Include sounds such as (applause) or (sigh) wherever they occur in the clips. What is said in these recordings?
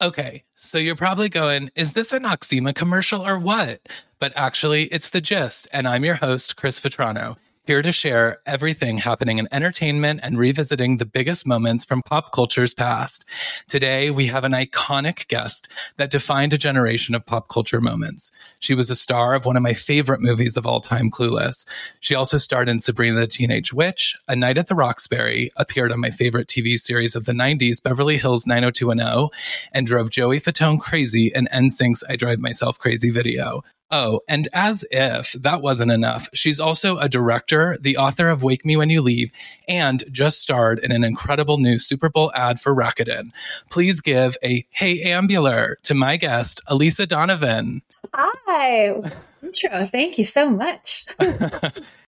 Okay, so you're probably going, is this a Noxzema commercial or what? But actually, it's the gist. And I'm your host, Chris Vetrano here to share everything happening in entertainment and revisiting the biggest moments from pop culture's past. Today, we have an iconic guest that defined a generation of pop culture moments. She was a star of one of my favorite movies of all time, Clueless. She also starred in Sabrina the Teenage Witch, A Night at the Roxbury, appeared on my favorite TV series of the 90s, Beverly Hills 90210, and drove Joey Fatone crazy in NSYNC's I Drive Myself Crazy video. Oh, and as if that wasn't enough, she's also a director, the author of Wake Me When You Leave, and just starred in an incredible new Super Bowl ad for Rakuten. Please give a hey ambular to my guest, Elisa Donovan. Hi. Intro. Thank you so much. (laughs)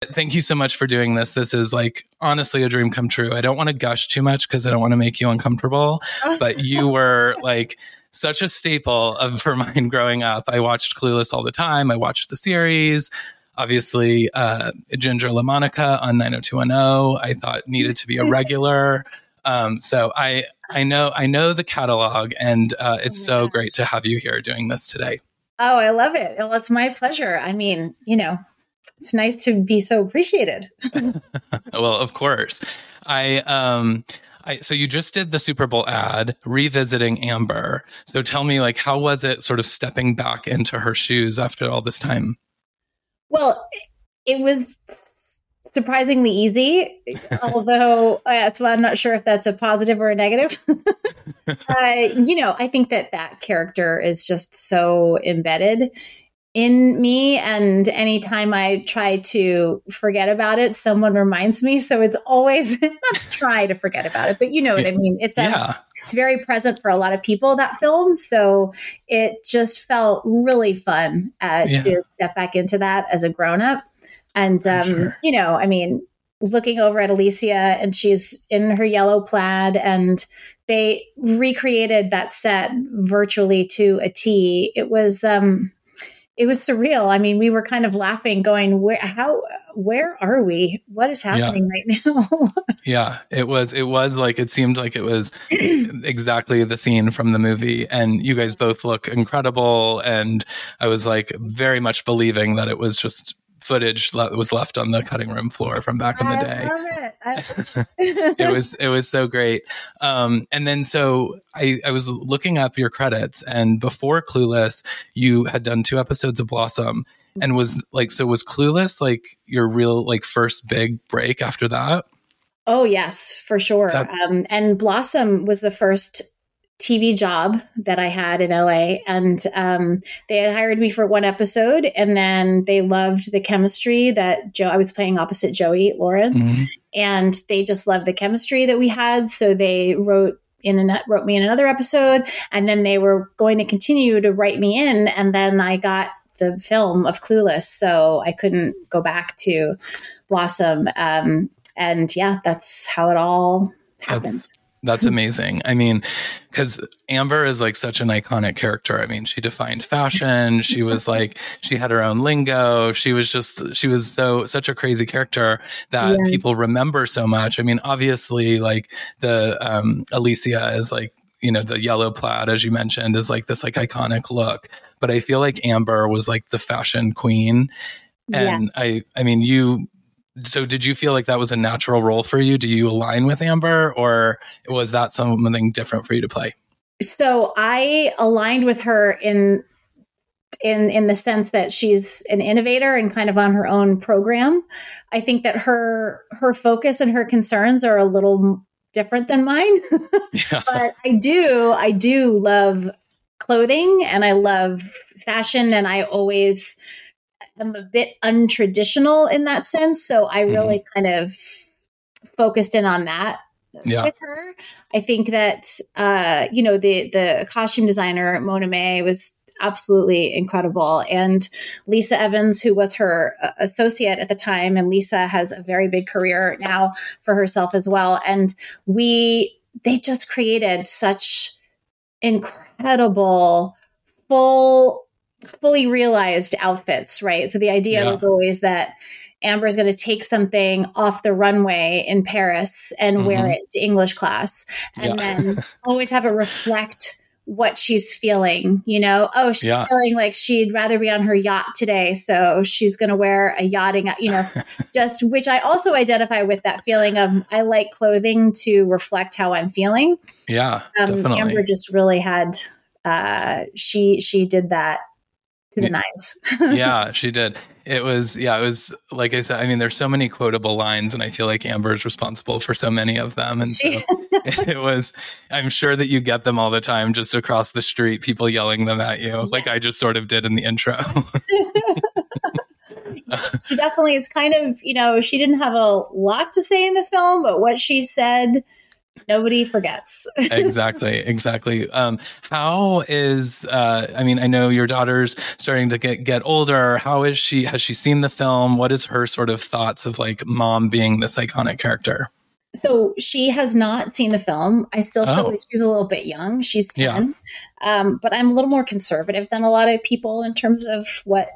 Thank you so much for doing this. This is like honestly a dream come true. I don't want to gush too much because I don't want to make you uncomfortable, (laughs) but you were like such a staple of for mine growing up. I watched Clueless all the time. I watched the series. Obviously, uh, Ginger LaMonica on 90210, I thought needed to be a (laughs) regular. Um, so I I know I know the catalog, and uh, it's oh so gosh. great to have you here doing this today. Oh, I love it. Well, it's my pleasure. I mean, you know, it's nice to be so appreciated. (laughs) (laughs) well, of course. I um I, so you just did the Super Bowl ad revisiting Amber. So tell me, like, how was it sort of stepping back into her shoes after all this time? Well, it was surprisingly easy, (laughs) although uh, I'm not sure if that's a positive or a negative. (laughs) (laughs) uh, you know, I think that that character is just so embedded in me and anytime i try to forget about it someone reminds me so it's always (laughs) not try to forget about it but you know what i mean it's a, yeah. it's very present for a lot of people that film so it just felt really fun uh, yeah. to step back into that as a grown-up and um, sure. you know i mean looking over at alicia and she's in her yellow plaid and they recreated that set virtually to a t it was um it was surreal. I mean, we were kind of laughing, going, "Where? How? Where are we? What is happening yeah. right now?" (laughs) yeah, it was. It was like it seemed like it was (clears throat) exactly the scene from the movie, and you guys both look incredible. And I was like very much believing that it was just footage that was left on the cutting room floor from back in the day. I love it. (laughs) (laughs) it. was it was so great. Um, and then so I, I was looking up your credits, and before Clueless, you had done two episodes of Blossom, and was like so was Clueless like your real like first big break after that? Oh yes, for sure. That- um, and Blossom was the first TV job that I had in LA. And um, they had hired me for one episode, and then they loved the chemistry that Joe, I was playing opposite Joey Lawrence, mm-hmm. and they just loved the chemistry that we had. So they wrote in an, wrote me in another episode, and then they were going to continue to write me in, and then I got the film of Clueless, so I couldn't go back to Blossom. Um, and yeah, that's how it all happened. That's- that's amazing. I mean, because Amber is like such an iconic character. I mean, she defined fashion. She (laughs) was like, she had her own lingo. She was just, she was so, such a crazy character that yeah. people remember so much. I mean, obviously, like the um, Alicia is like, you know, the yellow plaid, as you mentioned, is like this like iconic look. But I feel like Amber was like the fashion queen. And yes. I, I mean, you so did you feel like that was a natural role for you? Do you align with Amber or was that something different for you to play? So I aligned with her in in in the sense that she's an innovator and kind of on her own program. I think that her her focus and her concerns are a little different than mine. (laughs) yeah. But I do I do love clothing and I love fashion and I always am a bit untraditional in that sense. So I mm-hmm. really kind of focused in on that yeah. with her. I think that uh, you know the the costume designer Mona May was absolutely incredible, and Lisa Evans, who was her uh, associate at the time, and Lisa has a very big career now for herself as well. And we they just created such incredible full fully realized outfits, right? So the idea yeah. was always that Amber is going to take something off the runway in Paris and mm-hmm. wear it to English class, and yeah. then (laughs) always have it reflect what she's feeling. You know, oh, she's Yeah. feeling like she'd rather be on her yacht today, so she's going to wear a yachting. You know, (laughs) just which I also identify with that feeling of I like clothing to reflect how I'm feeling. Yeah, Um, definitely. Amber just really had uh, she she did that to the Yeah. nines. (laughs) yeah, she did. It was, yeah, it was like I said. I mean, there's so many quotable lines, and I feel like Amber is responsible for so many of them. And She- so (laughs) it was, I'm sure that you get them all the time just across the street, people yelling them at you, like I just sort of did in the intro. (laughs) she definitely it's kind of you know she didn't have a lot to say in the film but what she said nobody forgets (laughs) exactly, exactly. Um, how is, uh, I mean, I know your daughter's starting to get, get older. How is she? Has she seen the film? What is her sort of thoughts of like mom being this iconic character? so she has not seen the film i still feel Oh. like she's a little bit young she's Yeah. 10 um, but i'm a little more conservative than a lot of people in terms of what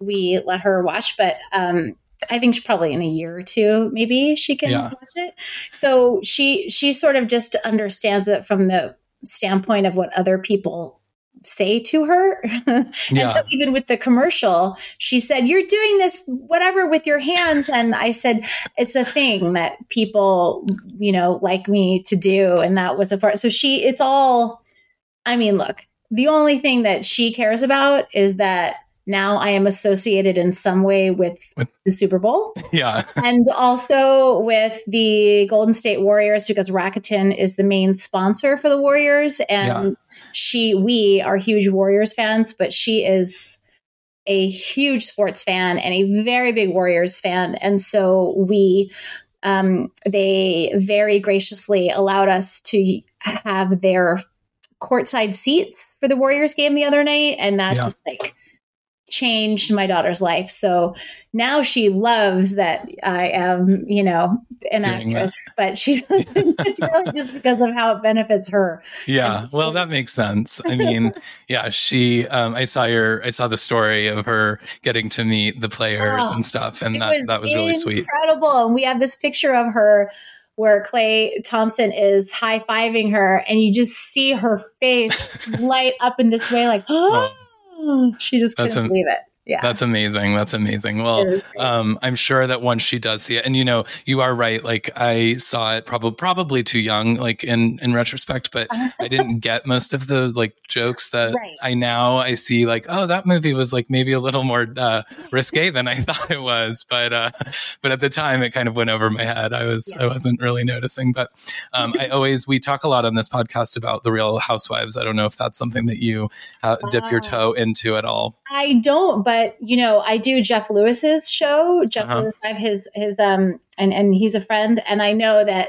we let her watch but um, I think she probably in a year or two, maybe she can Yeah. watch it. So she she sort of just understands it from the standpoint of what other people say to her. (laughs) and Yeah. so even with the commercial, she said, You're doing this whatever with your hands. And I said, It's a thing that people, you know, like me to do. And that was a part. So she it's all I mean, look, the only thing that she cares about is that now I am associated in some way with, With- the Super Bowl (laughs) Yeah. and also with the Golden State Warriors because Rakuten is the main sponsor for the Warriors and Yeah. she we are huge Warriors fans but she is a huge sports fan and a very big Warriors fan and so we um, they very graciously allowed us to have their courtside seats for the Warriors game the other night and that Yeah. just like changed my daughter's life. So now she loves that I am, you know, an Doing actress, but she (laughs) it's really just because of how it benefits her. Yeah, well, that makes sense. I mean, yeah, she. Um, I saw your. I saw the story of her getting to meet the players Oh, and stuff, and that that was really sweet. Incredible. And we have this picture of her where Klay Thompson is high fiving her, and you just see her face (laughs) light up in this way, like, (gasps) oh, she just couldn't am- believe it. Yeah. That's amazing. That's amazing. Well, It is great. um, I'm sure that once she does see it, and you know, you are right. Like I saw it probably probably too young, like in in retrospect, but I didn't (laughs) get most of the like jokes that Right. I now I see. Like, oh, that movie was like maybe a little more uh, risque than I (laughs) thought it was, but uh, but at the time it kind of went over my head. I was I wasn't really noticing, but um, I always we talk a lot on this podcast about the Real Housewives. I don't know if that's something that you uh, dip your Ah. toe into at all. I don't, but you know, I do Jeff Lewis's show. Jeff Uh-huh. Lewis, I have his his um, and and he's a friend, and I know that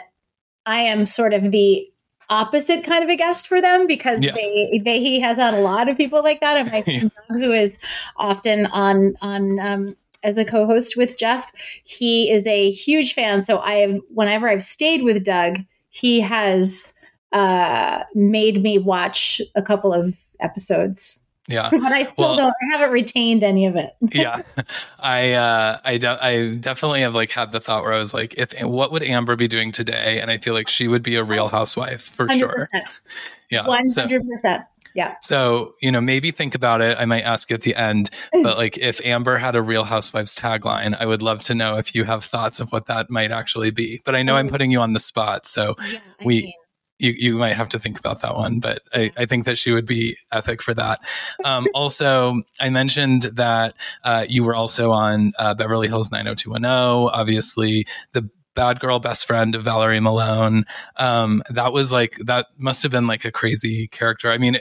I am sort of the opposite kind of a guest for them because Yeah. they they he has had a lot of people like that, and my (laughs) friend Doug, who is often on on um as a co-host with Jeff, he is a huge fan. So I have whenever I've stayed with Doug, he has uh made me watch a couple of episodes Yeah. (laughs) but I still Well- don't. I haven't retained any of it. (laughs) yeah i uh I, de- I definitely have like had the thought where i was like if what would amber be doing today and i feel like she would be a real housewife for Hundred sure (laughs) yeah so, hundred percent. Yeah. so you know maybe think about it i might ask you at the end but like if amber had a real housewives tagline i would love to know if you have thoughts of what that might actually be but i know i'm putting you on the spot so Yeah. We- you, you might have to think about that one, but I, I think that she would be epic for that. Um, (laughs) also, I mentioned that uh, you were also on uh, Beverly Hills 90210, obviously the bad girl best friend of Valerie Malone. Um, that was like, that must have been like a crazy character. I mean,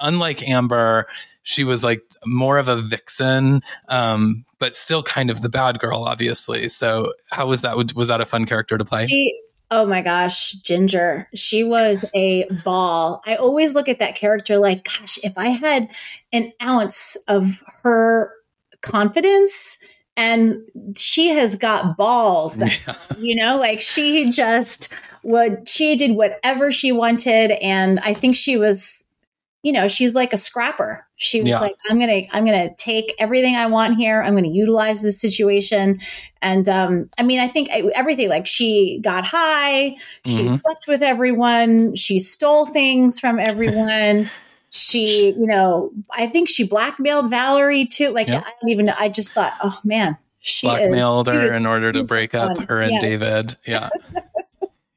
unlike Amber, she was like more of a vixen, um, but still kind of the bad girl, obviously. So how was that? Was that a fun character to play? she. Oh my gosh, Ginger. She was a ball. I always look at that character like, gosh, if I had an ounce of her confidence, and she has got balls. Yeah. (laughs) you know like she just would she did whatever she wanted and i think she was you know she's like a scrapper she was Yeah. like i'm gonna i'm gonna take everything i want here i'm gonna utilize this situation and um i mean i think everything like she got high she Mhm. slept with everyone she stole things from everyone (laughs) she, you know, I think she blackmailed Valerie too. Like Yep. I don't even know. I just thought, oh man, she blackmailed she her is in order to break up fun. her and Yeah. David. Yeah. (laughs)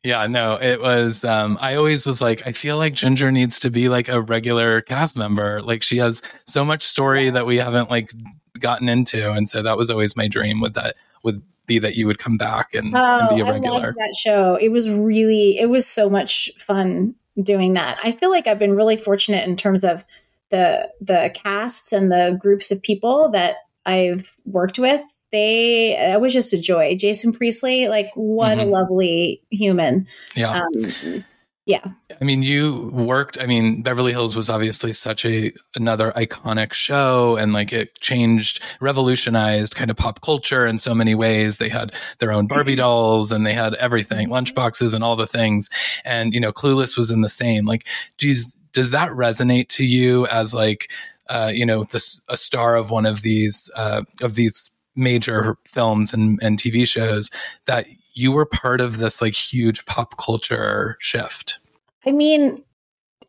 yeah, no, it was um I always was like I feel like Ginger needs to be like a regular cast member. Like she has so much story that we haven't like gotten into and so that was always my dream with that would be that you would come back and, and Oh, be a regular. loved that show. It was really, it was so much fun doing that. I feel like I've been really fortunate in terms of the the casts and the groups of people that I've worked with. They, it was just a joy. Jason Priestley, like what a Mhm. lovely human. yeah. Um, yeah, I mean, you worked. I mean, Beverly Hills was obviously such a another iconic show, and like it changed, revolutionized kind of pop culture in so many ways. They had their own Barbie dolls, and they had everything, lunchboxes, and all the things. And you know, Clueless was in the same. Like, does does that resonate to you as like, uh, you know, this a star of one of these uh, of these major films and, and TV shows that you were part of this like huge pop culture shift? I mean,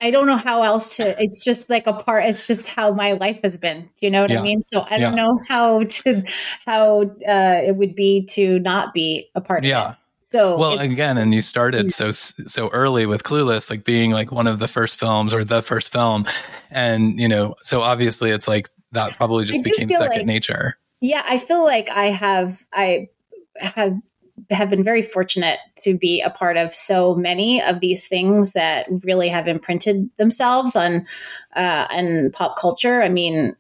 I don't know how else to. It's just like a part. It's just how my life has been. Do you know what Yeah. I mean? So I don't know how to how uh, it would be to not be a part of Yeah. it. So Well, again, and you started so so early with Clueless, like being like one of the first films or the first film, and you know, so obviously it's like that probably just became second like- nature. Yeah, I feel like I have I have have been very fortunate to be a part of so many of these things that really have imprinted themselves on uh on pop culture. I mean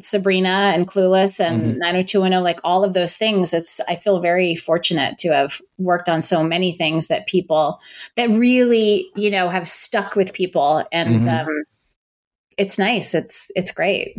Sabrina and Clueless and Mhm. 90210 like all of those things it's I feel very fortunate to have worked on so many things that people that really you know have stuck with people and Mhm. um it's nice it's it's great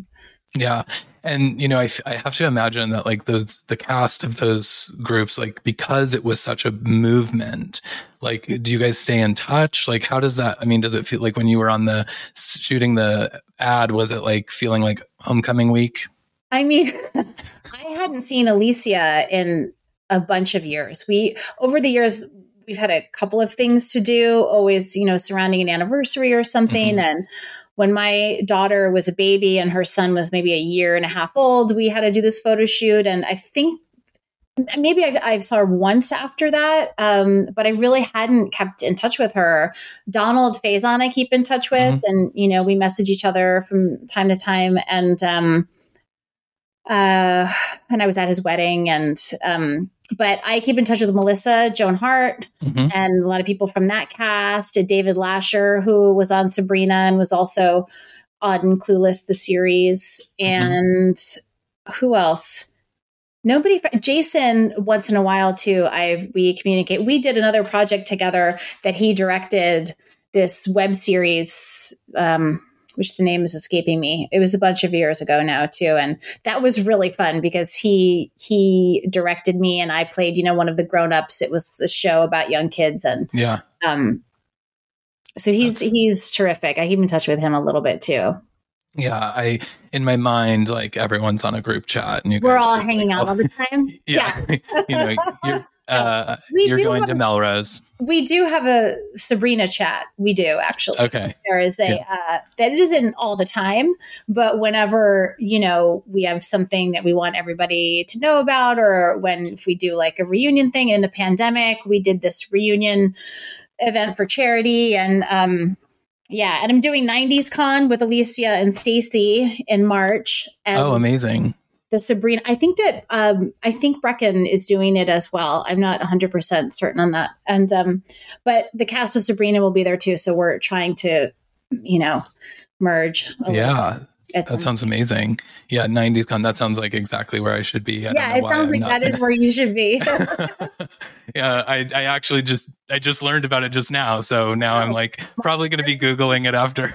Yeah. And, you know, I, I have to imagine that like those, the cast of those groups, like because it was such a movement, like, do you guys stay in touch? Like, how does that, I mean, does it feel like when you were on the shooting the ad, was it like feeling like homecoming week? I mean, (laughs) I hadn't seen Alicia in a bunch of years. We over the years we've had a couple of things to do, always, you know, surrounding an anniversary or something. Mhm. And when my daughter was a baby and her son was maybe a year and a half old, we had to do this photo shoot. And I think maybe I, I saw her once after that, um, but I really hadn't kept in touch with her. Donald Faison, I keep in touch with, and you know, we message each other from time to time. And um, uh, and I was at his wedding, and um, but I keep in touch with Melissa, Joan Hart, Mhm. and a lot of people from that cast. and David Lascher, who was on Sabrina and was also on Clueless, the series, and who else? Nobody. Jason, once in a while too. I we communicate. We did another project together that he directed. This web series, um, which the name is escaping me. It was a bunch of years ago now too, and that was really fun because he he directed me and I played you know one of the grown ups. It was a show about young kids and Yeah. um. So he's That's- he's terrific. I keep in touch with him a little bit too. Yeah. I, in my mind, like everyone's on a group chat and you We're all hanging like, out oh, all the time. (laughs) yeah. (laughs) you know, you're, (laughs) uh, We you're going to Melrose. We do have a Sabrina chat. We do actually. Okay. There is a uh, that isn't all the time, but whenever you know we have something that we want everybody to know about, or when if we do like a reunion thing in the pandemic, we did this reunion event for charity, and um, yeah, and I'm doing 90s Con with Alicia and Stacy in March. And Oh, amazing. the Sabrina. I think that um, I think Breckin is doing it as well. I'm not 100 percent certain on that. And um, but the cast of Sabrina will be there too. So we're trying to, you know, merge. little Yeah. at That sounds amazing. Yeah, 90s con. That sounds like exactly where I should be. I yeah, it sounds I'm like that is where you should be. (laughs) (laughs) yeah, I, I actually just I just learned about it just now, so now I'm Oh. like probably going to be (laughs) googling it after.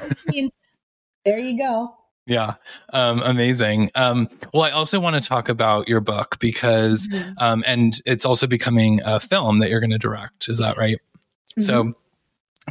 there you go. yeah, um, amazing. Um, well, I also want to talk about your book because, Mhm. um, and it's also becoming a film that you're going to direct. Is that right? So,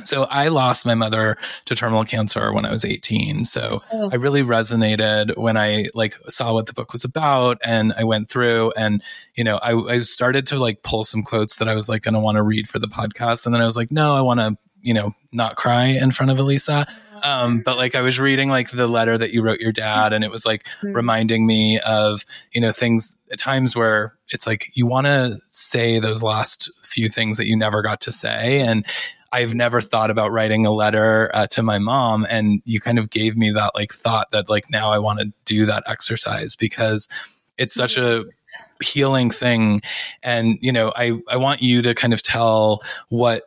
so I lost my mother to terminal cancer when I was 18. So Oh. I really resonated when I like saw what the book was about and I went through and, you know, I, I started to like pull some quotes that I was like going to want to read for the podcast. And then I was like, no, I want to, you know, not cry in front of Elisa. Um, but like I was reading like the letter that you wrote your dad, and it was like mm-hmm. reminding me of you know things at times where it's like you want to say those last few things that you never got to say, and I've never thought about writing a letter uh, to my mom. And you kind of gave me that like thought that like now I want to do that exercise because it's such yes. a healing thing. And, you know, I, I want you to kind of tell what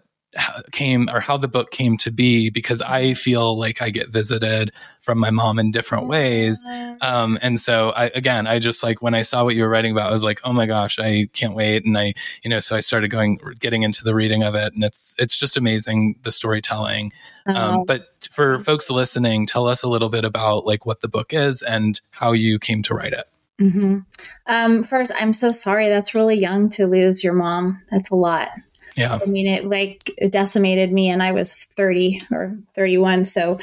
came or how the book came to be because I feel like I get visited from my mom in different ways. Um, and so I, again, I just like when I saw what you were writing about, I was like, oh my gosh, I can't wait. And I, you know, so I started going, getting into the reading of it and it's, it's just amazing the storytelling. Um, uh-huh. but for folks listening, tell us a little bit about like what the book is and how you came to write it. Mm-hmm. Um, first, I'm so sorry. That's really young to lose your mom. That's a lot. Yeah. I mean, it like decimated me and I was 30 or 31. So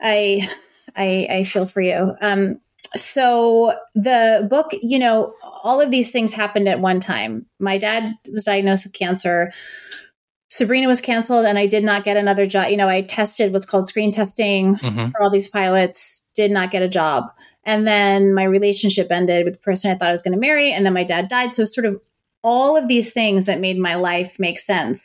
I, I, I feel for you. Um, so the book, you know, all of these things happened at one time. My dad was diagnosed with cancer. Sabrina was canceled and I did not get another job. You know, I tested what's called screen testing mm-hmm. for all these pilots, did not get a job. And then my relationship ended with the person I thought I was going to marry. And then my dad died. So sort of all of these things that made my life make sense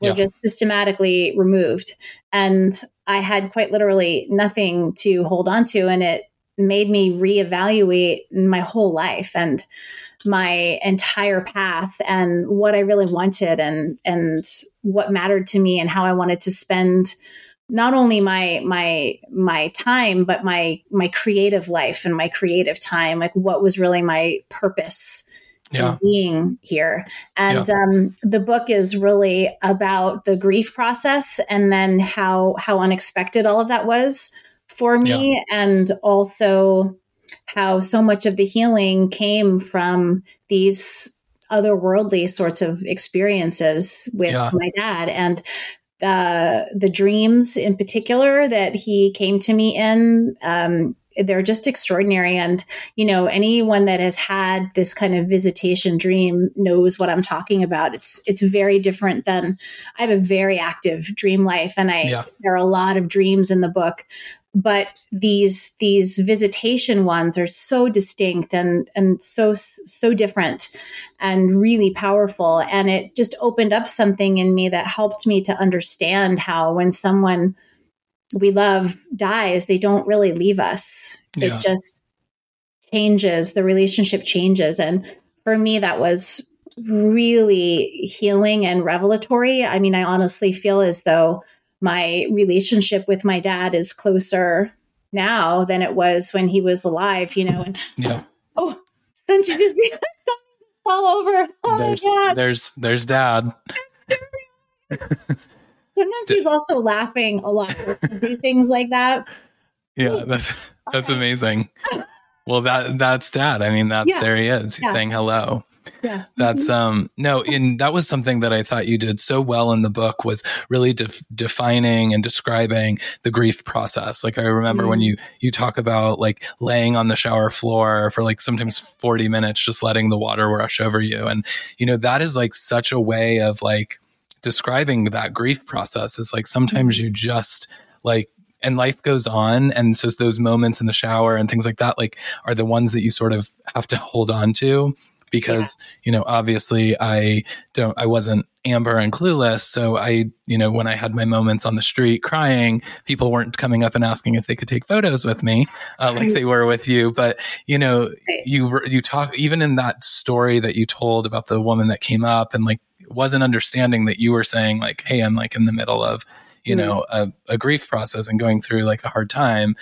were yeah. just systematically removed. And I had quite literally nothing to hold on to. And it made me reevaluate my whole life and my entire path and what I really wanted and and what mattered to me and how I wanted to spend not only my my my time but my my creative life and my creative time like what was really my purpose yeah. being here. And yeah. um, the book is really about the grief process and then how how unexpected all of that was for me, yeah. and also how so much of the healing came from these otherworldly sorts of experiences with my dad and uh, the dreams in particular that he came to me in um, they're just extraordinary. And, you know, anyone that has had this kind of visitation dream knows what I'm talking about. It's, it's very different than I have a very active dream life. And I, yeah. there are a lot of dreams in the book, but these, these visitation ones are so distinct and, and so, so different and really powerful. And it just opened up something in me that helped me to understand how when someone we love dies, they don't really leave us. Yeah. It just changes, the relationship changes. And for me, that was really healing and revelatory. I mean, I honestly feel as though my relationship with my dad is closer now than it was when he was alive, you know. And yeah. (gasps) Oh, since you see all over. Oh there's, there's there's dad. (laughs) (laughs) Sometimes he's also laughing a lot do things like that. Yeah, that's that's okay. amazing. Well, that that's dad. I mean, that's yeah. there he is. He's yeah. saying hello. Yeah. That's um no, and that was something that I thought you did so well in the book was really def- defining and describing the grief process. Like I remember mm. when you you talk about like laying on the shower floor for like sometimes 40 minutes just letting the water rush over you and you know that is like such a way of like describing that grief process is like sometimes mm-hmm. you just like and life goes on and so those moments in the shower and things like that like are the ones that you sort of have to hold on to because yeah. you know obviously i don't i wasn't amber and clueless so i you know when i had my moments on the street crying people weren't coming up and asking if they could take photos with me uh, like they were with you but you know you you talk even in that story that you told about the woman that came up and like wasn't understanding that you were saying like, Hey, I'm like in the middle of, you mm-hmm. know, a, a, grief process and going through like a hard time.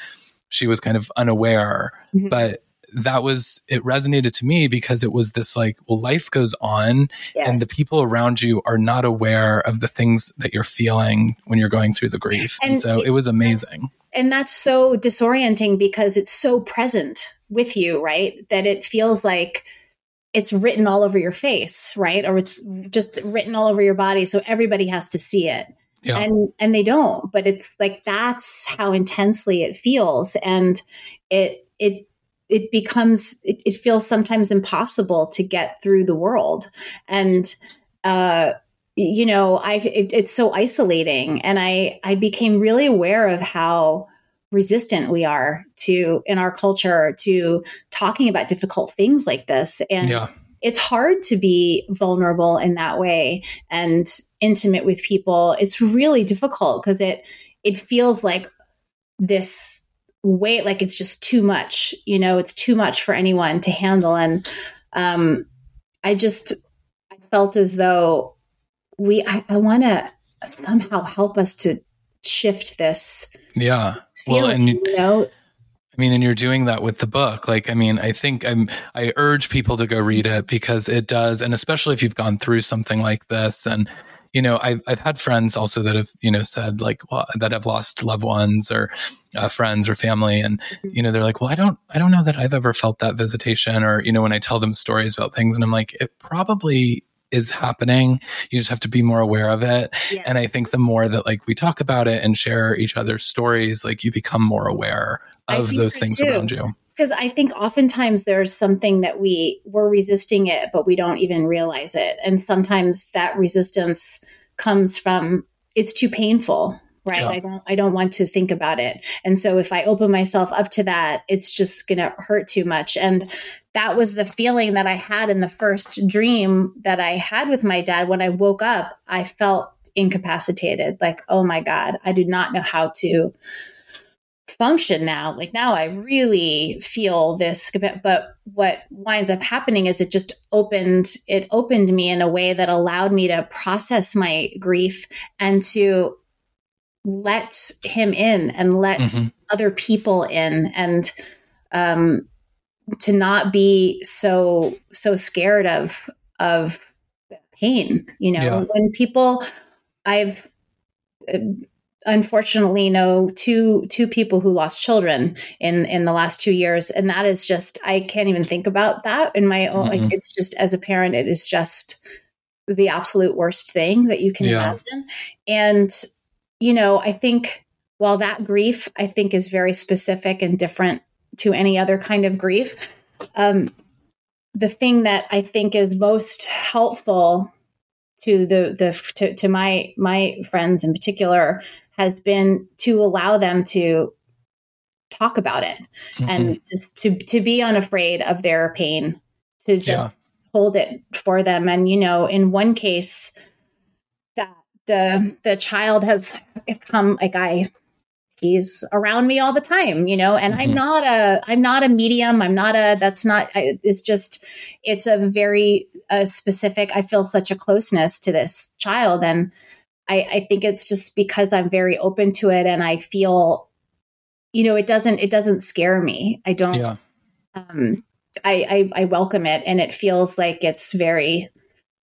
She was kind of unaware, mm-hmm. but that was, it resonated to me because it was this like, well, life goes on yes. and the people around you are not aware of the things that you're feeling when you're going through the grief. And, and so it, it was amazing. And that's so disorienting because it's so present with you, right? That it feels like, it's written all over your face, right? Or it's just written all over your body. So everybody has to see it. Yeah. And and they don't, but it's like that's how intensely it feels. And it it it becomes it, it feels sometimes impossible to get through the world. And uh you know, I it, it's so isolating, and I I became really aware of how resistant we are to in our culture to talking about difficult things like this. And yeah. it's hard to be vulnerable in that way and intimate with people. It's really difficult because it it feels like this weight like it's just too much you know it's too much for anyone to handle. And um i just i felt as though we i, I want to somehow help us to shift this yeah well and you know I mean, and you're doing that with the book. Like, I mean, I think I'm, I urge people to go read it because it does. And especially if you've gone through something like this and, you know, I've, I've had friends also that have, you know, said like, well, that have lost loved ones or uh, friends or family. And, mm-hmm. you know, they're like, well, I don't, I don't know that I've ever felt that visitation or, you know, when I tell them stories about things and I'm like, it probably is happening. You just have to be more aware of it. And I think the more that like we talk about it and share each other's stories, like you become more aware of those things too. around you. Because I think oftentimes there's something that we we're resisting it, but we don't even realize it. And sometimes that resistance comes from it's too painful right? Yeah. i don't i don't want to think about it. And so if i open myself up to that it's just going to hurt too much. And that was the feeling that i had in the first dream that i had with my dad. When i woke up i felt incapacitated like oh my god i do not know how to function now. Like now i really feel this but what winds up happening is it just opened it opened me in a way that allowed me to process my grief and to let him in and let mm-hmm. other people in and um, to not be so so scared of of pain you know yeah. when people i've uh, unfortunately know two two people who lost children in in the last two years and that is just i can't even think about that in my own mm-hmm. like it's just as a parent it is just the absolute worst thing that you can yeah. imagine and you know, I think while that grief, I think, is very specific and different to any other kind of grief, um, the thing that I think is most helpful to the the to, to my my friends in particular has been to allow them to talk about it mm-hmm. and to to be unafraid of their pain to just yeah. hold it for them and you know in one case the the child has come like I he's around me all the time you know and mm-hmm. i'm not a i'm not a medium i'm not a that's not I, it's just it's a very uh, specific i feel such a closeness to this child and I, I think it's just because i'm very open to it and i feel you know it doesn't it doesn't scare me i don't yeah. um I, I i welcome it and it feels like it's very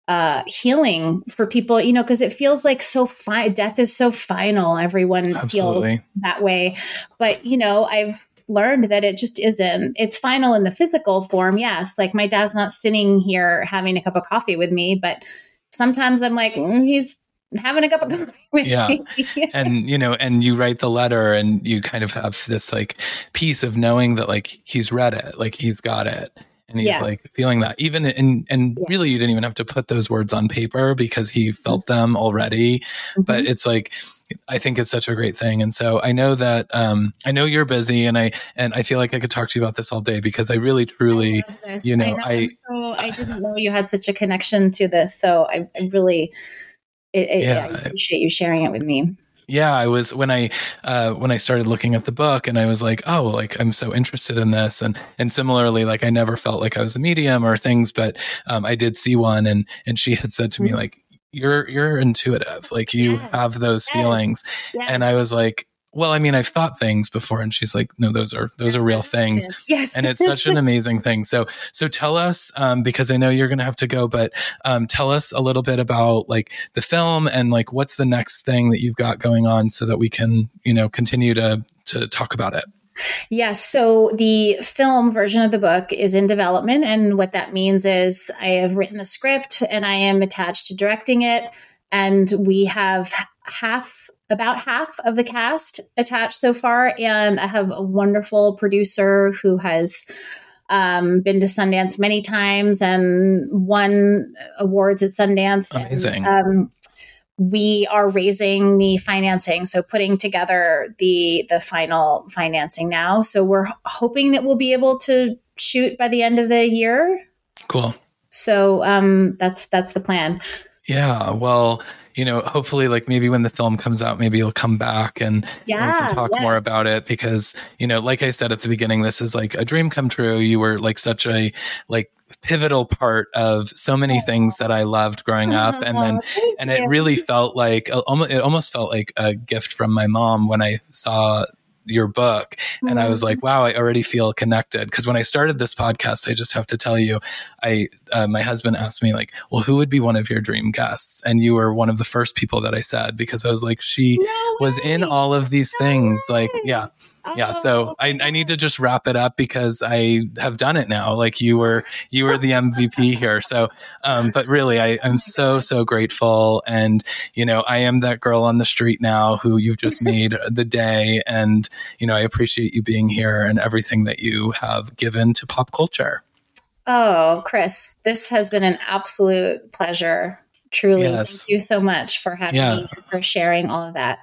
uh, healing for people, you know, because it feels like so fine. Death is so final. Everyone Absolutely. feels that way. But, you know, I've learned that it just isn't. It's final in the physical form, yes. Like my dad's not sitting here having a cup of coffee with me, but sometimes I'm like, mm, he's having a cup of coffee with yeah. me. (laughs) and you know, and you write the letter and you kind of have this like piece of knowing that like he's read it, like he's got it and he's yes. like feeling that even and and yes. really you didn't even have to put those words on paper because he felt mm-hmm. them already mm-hmm. but it's like i think it's such a great thing and so i know that um i know you're busy and i and i feel like i could talk to you about this all day because i really truly I you know i, know, I so i didn't know you had such a connection to this so i, I really it, it, yeah. I appreciate you sharing it with me yeah, I was when I uh, when I started looking at the book, and I was like, oh, like I'm so interested in this, and and similarly, like I never felt like I was a medium or things, but um, I did see one, and and she had said to me mm-hmm. like, you're you're intuitive, like you yes. have those yes. feelings, yes. and I was like, well, I mean, I've thought things before. And she's like, no, those are, those are real things. Yes. and it's such an (laughs) amazing thing. So, so tell us, um, because I know you're going to have to go, but, um, tell us a little bit about like the film and like, what's the next thing that you've got going on so that we can, you know, continue to, to talk about it. Yes. So the film version of the book is in development. And what that means is I have written the script and I am attached to directing it. And we have half about half of the cast attached so far. And I have a wonderful producer who has um, been to Sundance many times and won awards at Sundance. Amazing. And, um, we are raising the financing so putting together the the final financing now so we're hoping that we'll be able to shoot by the end of the year cool so um that's that's the plan yeah well you know hopefully like maybe when the film comes out maybe you'll come back and, yeah, and we can talk yes. more about it because you know like i said at the beginning this is like a dream come true you were like such a like pivotal part of so many things that I loved growing up. (laughs) And then, and it really felt like, uh, almost, it almost felt like a gift from my mom when I saw your book. And i was like wow i already feel connected. Because when i started this podcast i just have to tell you i uh, my husband asked me like well who would be one of your dream guests? And you were one of the first people that i said because i was like she No was in all of these No things. Like way. yeah. Yeah Oh, so I, I need to just wrap it up because i have done it now. Like you were you were the mvp here. So um but really i i'm (laughs) so so grateful. And you know i am that girl on the street now who you've just made the day. And you know i appreciate you being here and everything that you have given to pop culture Oh, Chris, this has been an absolute pleasure. Truly. Yes. Thank you so much for having Yeah. me for sharing all of that.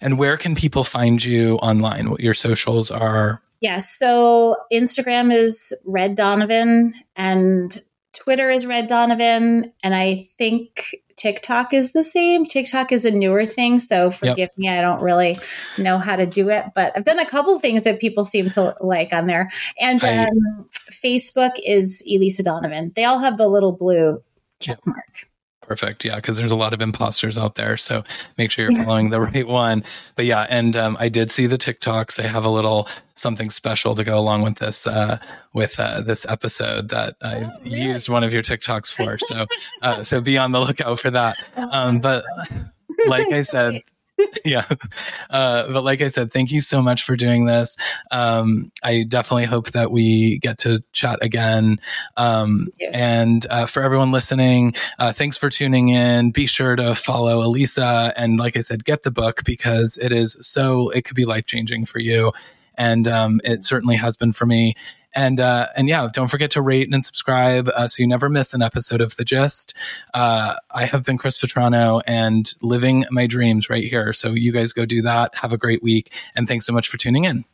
and where can people find you online what your socials are Yes. so Instagram is Red Donovan and Twitter is Red Donovan. And I think TikTok is the same. TikTok is a newer thing. So forgive me, I don't really know how to do it, but I've done a couple things that people seem to like on there. And I- um, Facebook is Elisa Donovan. They all have the little blue check mark. Perfect. Yeah, because there's a lot of imposters out there. So make sure you're following the (laughs) right one. But yeah, and um, I did see the TikToks. I have a little something special to go along with this uh, with uh, this episode that I Oh, really? used one of your TikToks for. So uh, so be on the lookout for that. (laughs) Um, but like (laughs) I said, (laughs) yeah. Uh, but like I said, thank you so much for doing this. Um, I definitely hope that we get to chat again. Um, and uh, for everyone listening, uh, thanks for tuning in. Be sure to follow Elisa. And like I said, get the book because it is so, it could be life changing for you. And um, it certainly has been for me. And uh, and yeah, don't forget to rate and subscribe uh, so you never miss an episode of The Gist. Uh, I have been Chris Vetrano and living my dreams right here. So you guys go do that. Have a great week. And thanks so much for tuning in.